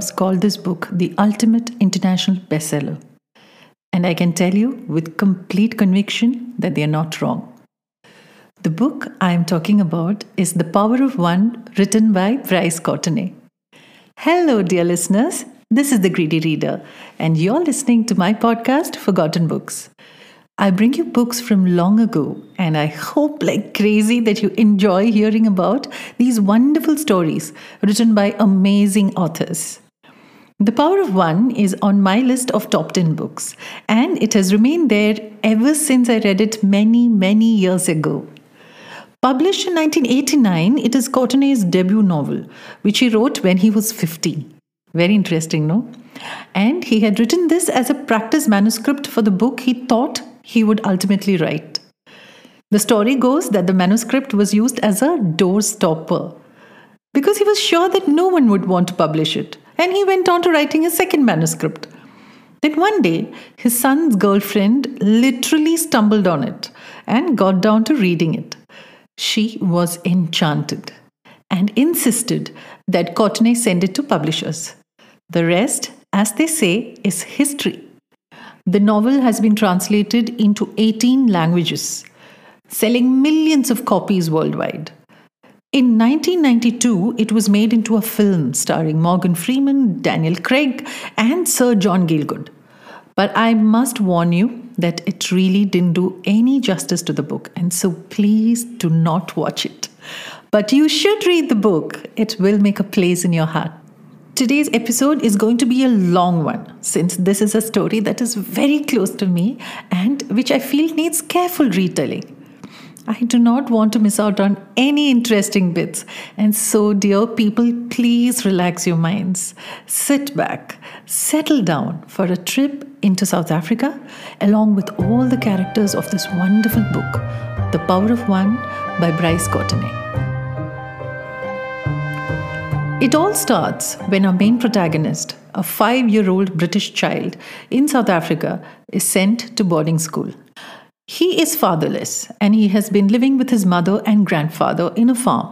Times called this book the ultimate international bestseller. And I can tell you with complete conviction that they are not wrong. The book I am talking about is The Power of One, written by Bryce Courtenay. Hello, dear listeners. This is The Greedy Reader, and you're listening to my podcast, Forgotten Books. I bring you books from long ago, and I hope like crazy that you enjoy hearing about these wonderful stories written by amazing authors. The Power of One is on my list of top 10 books, and it has remained there ever since I read it many, many years ago. Published in 1989, it is Courtenay's debut novel, which he wrote when he was 15. Very interesting, no? And he had written this as a practice manuscript for the book he thought he would ultimately write. The story goes that the manuscript was used as a door stopper because he was sure that no one would want to publish it, and he went on to writing a second manuscript. Then one day, his son's girlfriend literally stumbled on it and got down to reading it. She was enchanted and insisted that Courtenay send it to publishers. The rest, as they say, is history. The novel has been translated into 18 languages, selling millions of copies worldwide. In 1992, it was made into a film starring Morgan Freeman, Daniel Craig, and Sir John Gielgud. But I must warn you that it really didn't do any justice to the book, and so please do not watch it. But you should read the book, it will make a place in your heart. Today's episode is going to be a long one since this is a story that is very close to me and which I feel needs careful retelling. I do not want to miss out on any interesting bits. And so, dear people, please relax your minds. Sit back, settle down for a trip into South Africa along with all the characters of this wonderful book, The Power of One by Bryce Courtenay. It all starts when our main protagonist, a five year old British child in South Africa, is sent to boarding school. He is fatherless and he has been living with his mother and grandfather in a farm.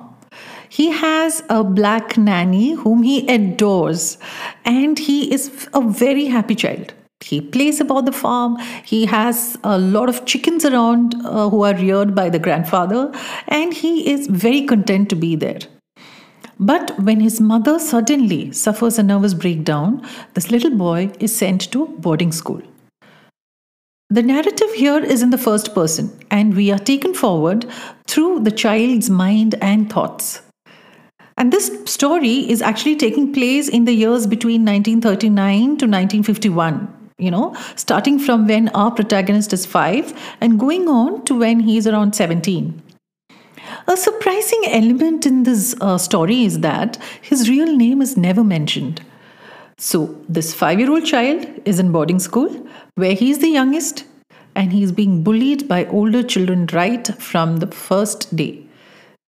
He has a black nanny whom he adores, and he is a very happy child. He plays about the farm. He has a lot of chickens around uh, who are reared by the grandfather, and he is very content to be there. But when his mother suddenly suffers a nervous breakdown, this little boy is sent to boarding school. The narrative here is in the first person, and we are taken forward through the child's mind and thoughts. And this story is actually taking place in the years between 1939 to 1951, you know, starting from when our protagonist is five and going on to when he is around 17. A surprising element in this uh, story is that his real name is never mentioned. So, this five year old child is in boarding school where he is the youngest and he is being bullied by older children right from the first day.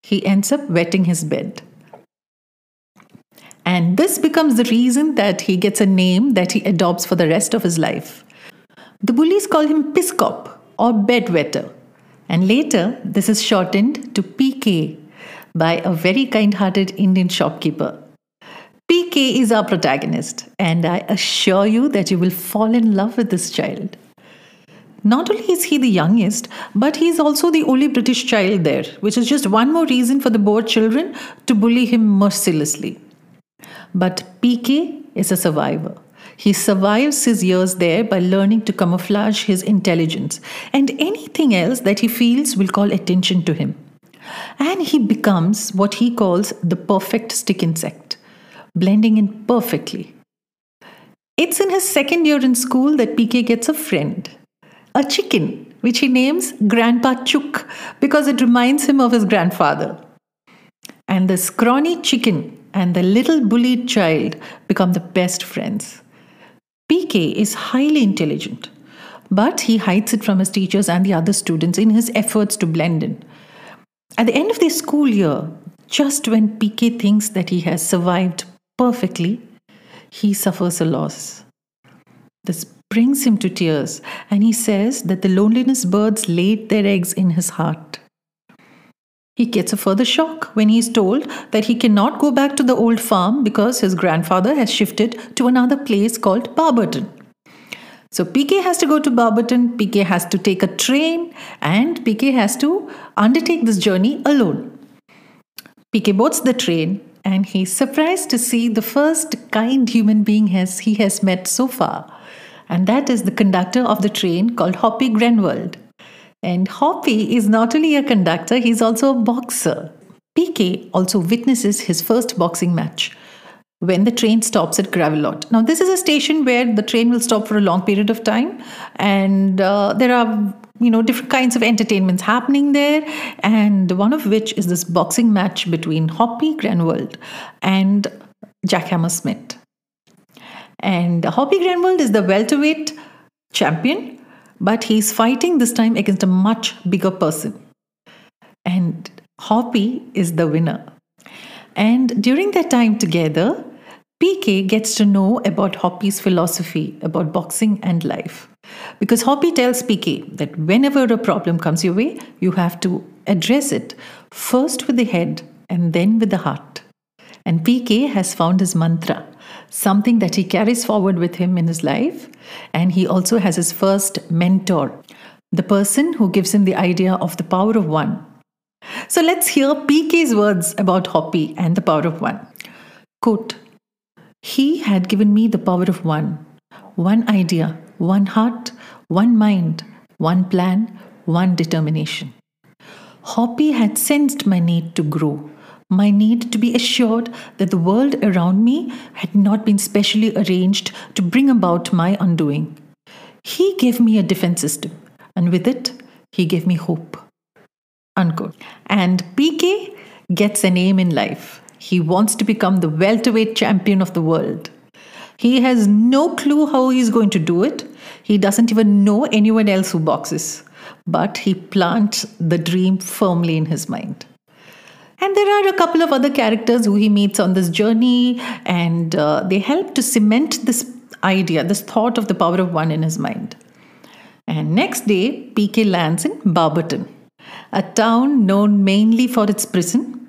He ends up wetting his bed. And this becomes the reason that he gets a name that he adopts for the rest of his life. The bullies call him Pisskop or bedwetter and later, this is shortened to PK by a very kind hearted Indian shopkeeper. PK is our protagonist, and I assure you that you will fall in love with this child. Not only is he the youngest, but he is also the only British child there, which is just one more reason for the bored children to bully him mercilessly. But PK is a survivor. He survives his years there by learning to camouflage his intelligence and anything else that he feels will call attention to him. And he becomes what he calls the perfect stick insect, blending in perfectly. It's in his second year in school that PK gets a friend, a chicken, which he names Grandpa Chook because it reminds him of his grandfather. And the scrawny chicken and the little bullied child become the best friends. PK is highly intelligent, but he hides it from his teachers and the other students in his efforts to blend in. At the end of the school year, just when PK thinks that he has survived perfectly, he suffers a loss. This brings him to tears, and he says that the loneliness birds laid their eggs in his heart. He gets a further shock when he is told that he cannot go back to the old farm because his grandfather has shifted to another place called Barberton. So PK has to go to Barberton, PK has to take a train, and PK has to undertake this journey alone. PK boards the train and he's surprised to see the first kind human being has, he has met so far. And that is the conductor of the train called Hoppy Groenewald. And Hoppy is not only a conductor, he's also a boxer. PK also witnesses his first boxing match when the train stops at Gravelotte. Now, this is a station where the train will stop for a long period of time, and uh, there are you know different kinds of entertainments happening there and one of which is this boxing match between hoppy groenewald and jack hammersmith and hoppy groenewald is the welterweight champion but he's fighting this time against a much bigger person. And Hoppy is the winner. And during their time together, PK gets to know about Hoppy's philosophy about boxing and life. Because Hoppy tells PK that whenever a problem comes your way, you have to address it first with the head and then with the heart. And PK has found his mantra something that he carries forward with him in his life. And he also has his first mentor, the person who gives him the idea of the power of one. So let's hear PK's words about Hoppy and the power of one. Quote He had given me the power of one, one idea, one heart, one mind, one plan, one determination. Hoppy had sensed my need to grow, my need to be assured that the world around me had not been specially arranged to bring about my undoing. He gave me a defense system, and with it, he gave me hope. Unquote. And PK gets a name in life. He wants to become the welterweight champion of the world. He has no clue how he's going to do it. He doesn't even know anyone else who boxes, but he plants the dream firmly in his mind. And there are a couple of other characters who he meets on this journey, and uh, they help to cement this idea, this thought of the power of one in his mind. And next day, PK lands in Barberton, a town known mainly for its prison.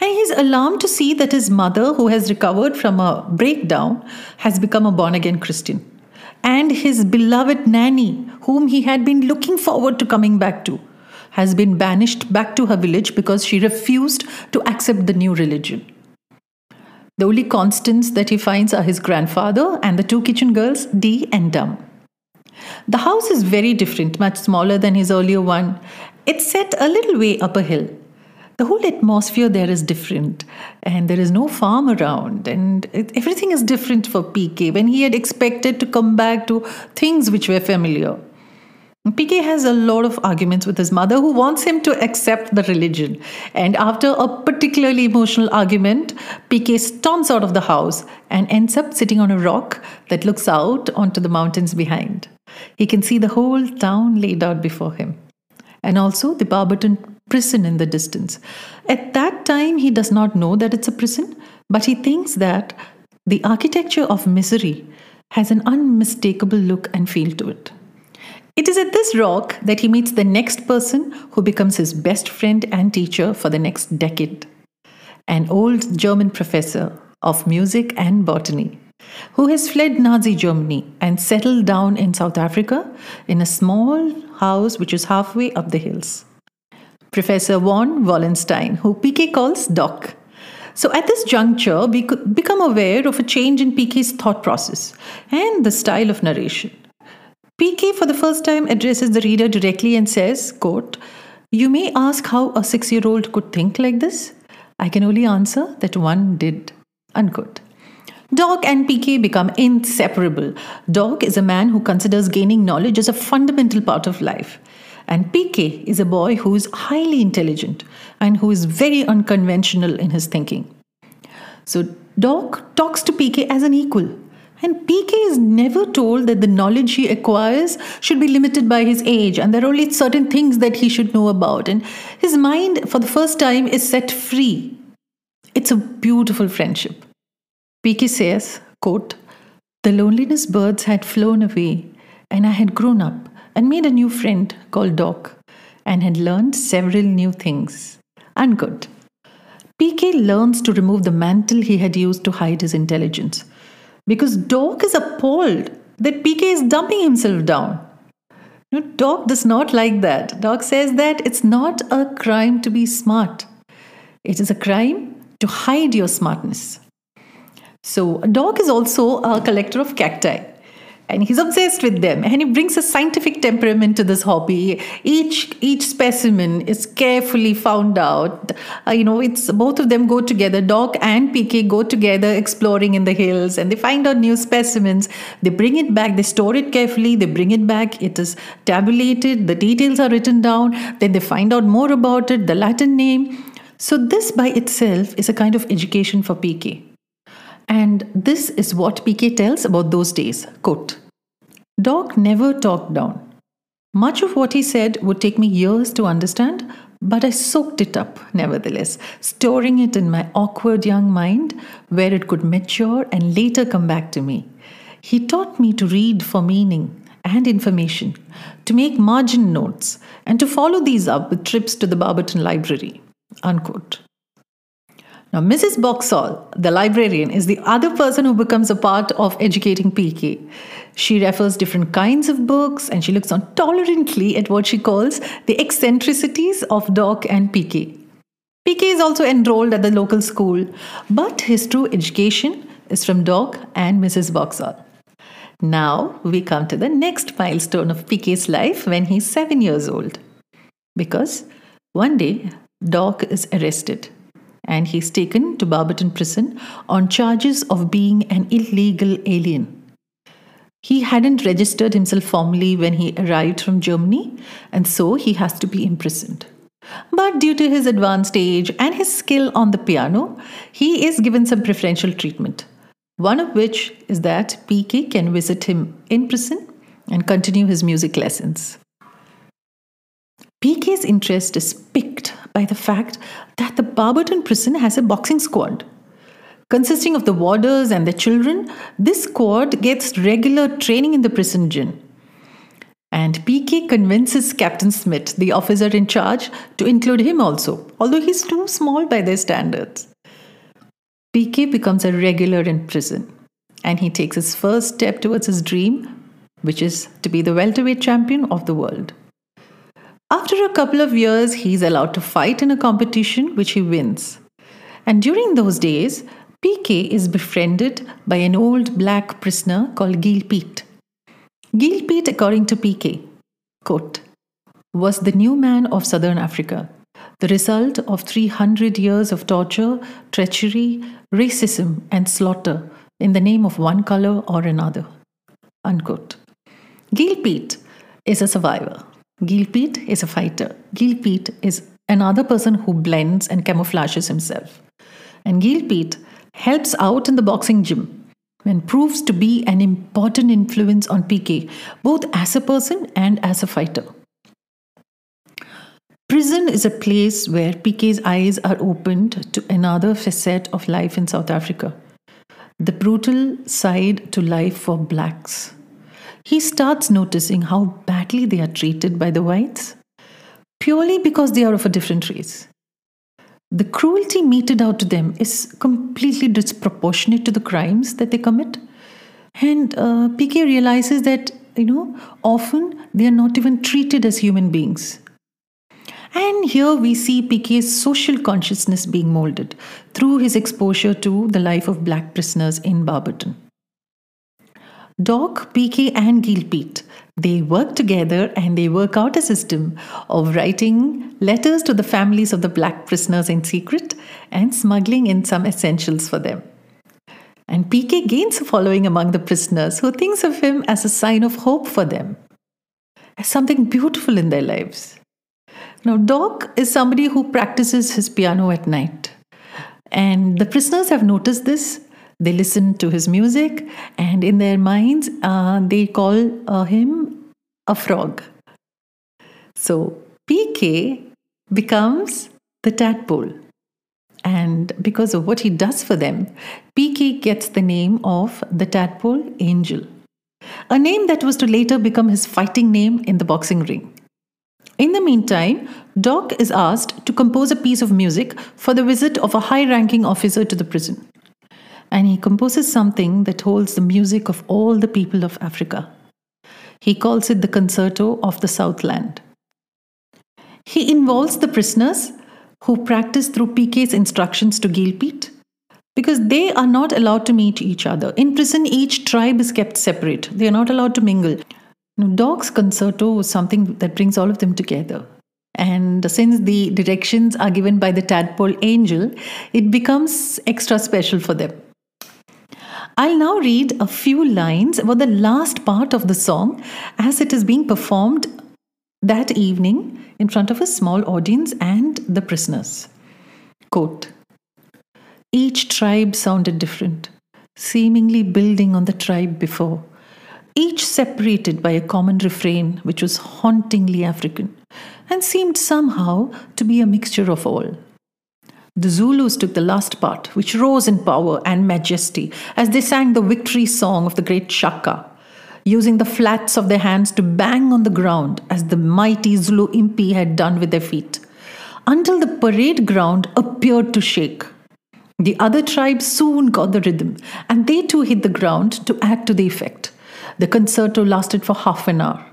And he's alarmed to see that his mother, who has recovered from a breakdown, has become a born again Christian. And his beloved nanny, whom he had been looking forward to coming back to, has been banished back to her village because she refused to accept the new religion. The only constants that he finds are his grandfather and the two kitchen girls, Dee and Dum. The house is very different, much smaller than his earlier one. It's set a little way up a hill. The whole atmosphere there is different, and there is no farm around, and it, everything is different for PK when he had expected to come back to things which were familiar. PK has a lot of arguments with his mother who wants him to accept the religion. And after a particularly emotional argument, PK storms out of the house and ends up sitting on a rock that looks out onto the mountains behind. He can see the whole town laid out before him. And also the Barberton prison in the distance. At that time, he does not know that it's a prison, but he thinks that the architecture of misery has an unmistakable look and feel to it. It is at this rock that he meets the next person who becomes his best friend and teacher for the next decade an old German professor of music and botany who has fled Nazi Germany and settled down in South Africa in a small house which is halfway up the hills. Professor von Wallenstein, who PK calls Doc. So at this juncture, we could become aware of a change in PK's thought process and the style of narration. PK for the first time addresses the reader directly and says, quote, You may ask how a six year old could think like this. I can only answer that one did. Unquote. Doc and PK become inseparable. Doc is a man who considers gaining knowledge as a fundamental part of life. And PK is a boy who is highly intelligent and who is very unconventional in his thinking. So Doc talks to PK as an equal and PK is never told that the knowledge he acquires should be limited by his age and there are only certain things that he should know about. And his mind, for the first time, is set free. It's a beautiful friendship. PK says, quote, The loneliness birds had flown away, and I had grown up and made a new friend called Doc and had learned several new things. And good. PK learns to remove the mantle he had used to hide his intelligence because Doc is appalled that PK is dumping himself down. No, Doc does not like that. Doc says that it's not a crime to be smart, it is a crime to hide your smartness. So, Doc is also a collector of cacti and he's obsessed with them. And he brings a scientific temperament to this hobby. Each each specimen is carefully found out. Uh, you know it's both of them go together. Doc and pk go together exploring in the hills and they find out new specimens. They bring it back. They store it carefully. They bring it back. It is tabulated. The details are written down. Then they find out more about it the latin name. So this by itself is a kind of education for pk and this is what PK tells about those days. Quote Doc never talked down. Much of what he said would take me years to understand, but I soaked it up nevertheless, storing it in my awkward young mind where it could mature and later come back to me. He taught me to read for meaning and information, to make margin notes, and to follow these up with trips to the Barberton Library. Unquote. Now, Mrs. Boxall, the librarian, is the other person who becomes a part of educating PK. She refers different kinds of books and she looks on tolerantly at what she calls the eccentricities of Doc and PK. PK is also enrolled at the local school, but his true education is from Doc and Mrs. Boxall. Now we come to the next milestone of PK's life when he's seven years old. Because one day, Doc is arrested and he's taken to Barberton prison on charges of being an illegal alien. He hadn't registered himself formally when he arrived from Germany, and so he has to be imprisoned. But due to his advanced age and his skill on the piano, he is given some preferential treatment. One of which is that PK can visit him in prison and continue his music lessons. PK's interest is piqued by the fact that the Barberton prison has a boxing squad. Consisting of the warders and their children, this squad gets regular training in the prison gym. And PK convinces Captain Smith, the officer in charge, to include him also, although he's too small by their standards. PK becomes a regular in prison, and he takes his first step towards his dream, which is to be the welterweight champion of the world. After a couple of years, he's allowed to fight in a competition which he wins. And during those days, PK is befriended by an old black prisoner called Geel Piet. Geel Piet, according to PK, quote, was the new man of southern Africa, the result of 300 years of torture, treachery, racism, and slaughter in the name of one color or another. Unquote. Is a survivor Geel Piet is a fighter. Geel Piet is another person who blends and camouflages himself. And Geel Piet helps out in the boxing gym and proves to be an important influence on PK, both as a person and as a fighter. Prison is a place where PK's eyes are opened to another facet of life in South Africa the brutal side to life for blacks he starts noticing how they are treated by the whites purely because they are of a different race. The cruelty meted out to them is completely disproportionate to the crimes that they commit. And uh, PK realizes that, you know, often they are not even treated as human beings. And here we see PK's social consciousness being molded through his exposure to the life of black prisoners in Barberton. Doc, PK, and Geel Piet. They work together and they work out a system of writing letters to the families of the black prisoners in secret and smuggling in some essentials for them. And PK gains a following among the prisoners who thinks of him as a sign of hope for them, as something beautiful in their lives. Now, Doc is somebody who practices his piano at night. And the prisoners have noticed this they listen to his music, and in their minds, uh, they call uh, him a frog. So PK becomes the tadpole. And because of what he does for them, PK gets the name of the tadpole angel, a name that was to later become his fighting name in the boxing ring. In the meantime, Doc is asked to compose a piece of music for the visit of a high ranking officer to the prison. And he composes something that holds the music of all the people of Africa. He calls it the Concerto of the Southland. He involves the prisoners who practice through PK's instructions to Geel Piet because they are not allowed to meet each other. In prison, each tribe is kept separate, they are not allowed to mingle. Now, Doc's concerto was something that brings all of them together. And since the directions are given by the tadpole angel, it becomes extra special for them. I'll now read a few lines about the last part of the song as it is being performed that evening in front of a small audience and the prisoners. Quote Each tribe sounded different, seemingly building on the tribe before, each separated by a common refrain which was hauntingly African and seemed somehow to be a mixture of all. The Zulus took the last part, which rose in power and majesty as they sang the victory song of the great Shaka, using the flats of their hands to bang on the ground as the mighty Zulu impi had done with their feet, until the parade ground appeared to shake. The other tribes soon got the rhythm, and they too hit the ground to add to the effect. The concerto lasted for half an hour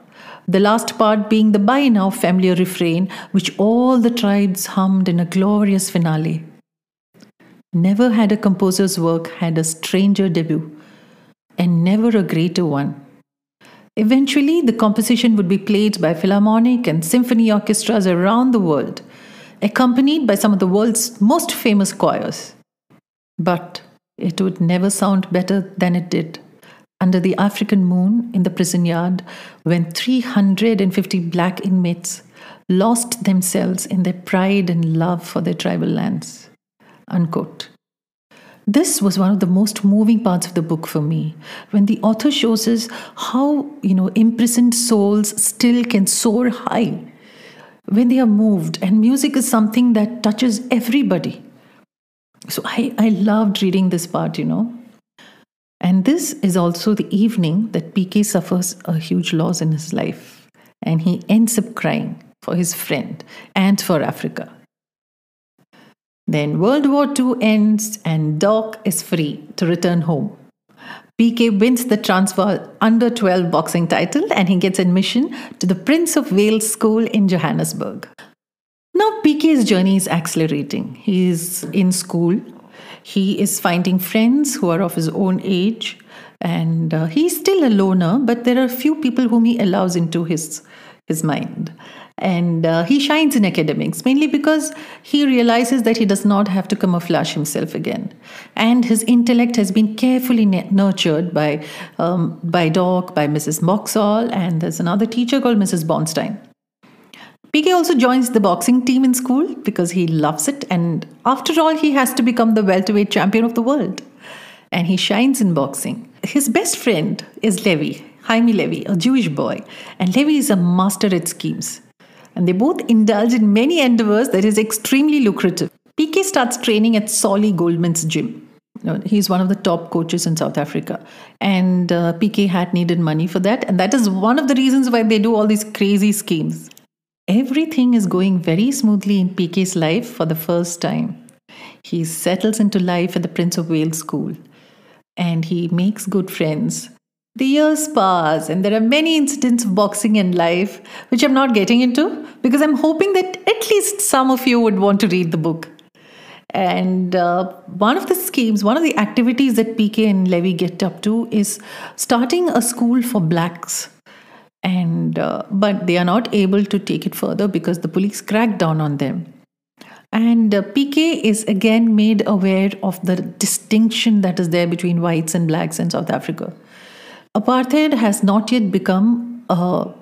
the last part being the by now familiar refrain which all the tribes hummed in a glorious finale. Never had a composer's work had a stranger debut, and never a greater one. Eventually, the composition would be played by philharmonic and symphony orchestras around the world, accompanied by some of the world's most famous choirs. But it would never sound better than it did under the African moon in the prison yard when 350 black inmates lost themselves in their pride and love for their tribal lands. Unquote. This was one of the most moving parts of the book for me, when the author shows us how, you know, imprisoned souls still can soar high when they are moved, and music is something that touches everybody. So I, I loved reading this part, you know. And this is also the evening that PK suffers a huge loss in his life. And he ends up crying for his friend and for Africa. Then World War II ends and Doc is free to return home. PK wins the Transvaal under 12 boxing title and he gets admission to the Prince of Wales School in Johannesburg. Now, PK's journey is accelerating. He's in school he is finding friends who are of his own age, and uh, he's still a loner, but there are few people whom he allows into his his mind. And uh, he shines in academics mainly because he realizes that he does not have to camouflage himself again. And his intellect has been carefully nurtured by, um, by Doc, by Mrs. Boxall, and there's another teacher called Mrs. Bonstein. PK also joins the boxing team in school because he loves it, and after all, he has to become the welterweight champion of the world. And he shines in boxing. His best friend is Levi, Jaime Levy, a Jewish boy, and Levi is a master at schemes. And they both indulge in many endeavors that is extremely lucrative. PK starts training at Solly Goldman's gym. He's one of the top coaches in South Africa. And uh, PK had needed money for that. And that is one of the reasons why they do all these crazy schemes. Everything is going very smoothly in PK's life for the first time. He settles into life at the Prince of Wales School and he makes good friends. The years pass, and there are many incidents of boxing in life which I'm not getting into because I'm hoping that at least some of you would want to read the book. And uh, one of the schemes, one of the activities that PK and Levy get up to is starting a school for blacks and uh, but they are not able to take it further because the police crack down on them. And uh, pk is again made aware of the distinction that is there between whites and blacks in south africa. Apartheid has not yet become a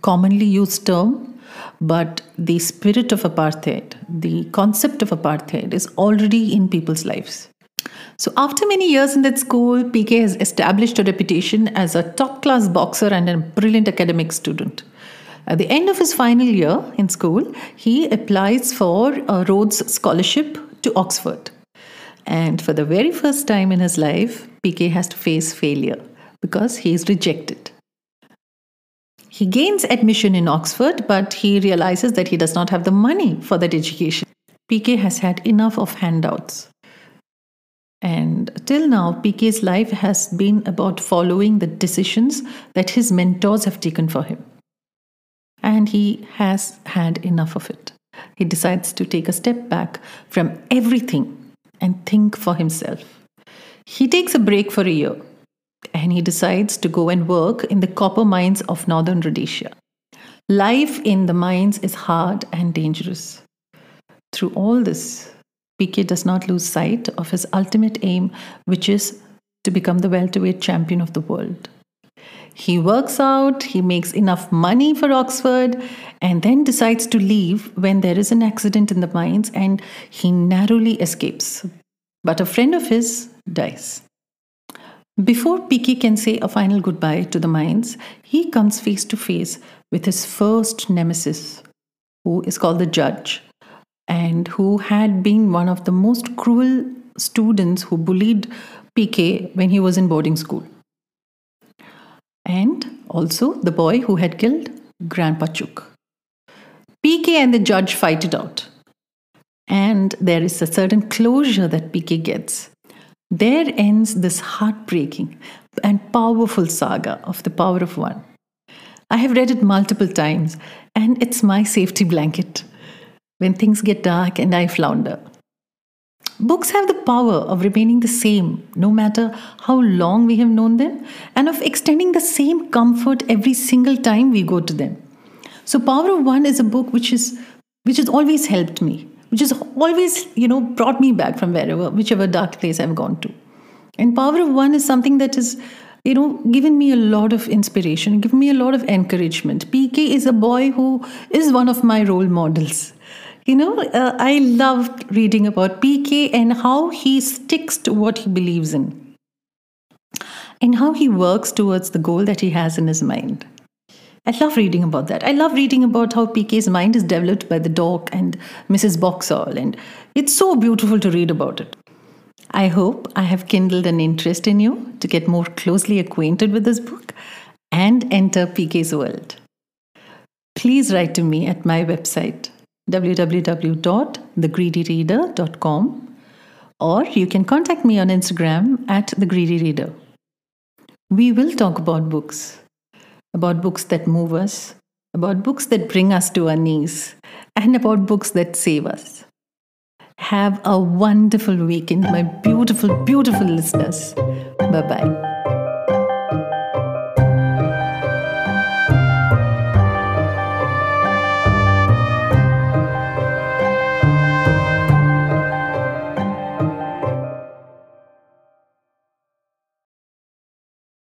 commonly used term but the spirit of apartheid the concept of apartheid is already in people's lives so, after many years in that school, PK has established a reputation as a top class boxer and a brilliant academic student. At the end of his final year in school, he applies for a Rhodes Scholarship to Oxford. And for the very first time in his life, PK has to face failure because he is rejected. He gains admission in Oxford, but he realizes that he does not have the money for that education. PK has had enough of handouts. And till now, PK's life has been about following the decisions that his mentors have taken for him. And he has had enough of it. He decides to take a step back from everything and think for himself. He takes a break for a year and he decides to go and work in the copper mines of northern Rhodesia. Life in the mines is hard and dangerous. Through all this, PK does not lose sight of his ultimate aim, which is to become the welterweight champion of the world. He works out, he makes enough money for Oxford, and then decides to leave when there is an accident in the mines and he narrowly escapes. But a friend of his dies. Before PK can say a final goodbye to the mines, he comes face to face with his first nemesis, who is called the judge, and who had been one of the most cruel students who bullied PK when he was in boarding school. And also the boy who had killed Grandpa Chook. PK and the judge fight it out. And there is a certain closure that PK gets. There ends this heartbreaking and powerful saga of the power of one. I have read it multiple times, and it's my safety blanket when things get dark and I flounder. Books have the power of remaining the same no matter how long we have known them and of extending the same comfort every single time we go to them. So Power of One is a book which is which has always helped me, which has always, you know, brought me back from wherever, whichever dark place I've gone to. And Power of One is something that is you know, given me a lot of inspiration, given me a lot of encouragement. PK is a boy who is one of my role models. You know, uh, I loved reading about PK and how he sticks to what he believes in and how he works towards the goal that he has in his mind. I love reading about that. I love reading about how PK's mind is developed by the doc and Mrs. Boxall, and it's so beautiful to read about it. I hope I have kindled an interest in you to get more closely acquainted with this book and enter PK's world. Please write to me at my website www.thegreedyreader.com or you can contact me on Instagram at thegreedyreader. We will talk about books, about books that move us, about books that bring us to our knees, and about books that save us. Have a wonderful weekend, my beautiful, beautiful listeners. Bye bye.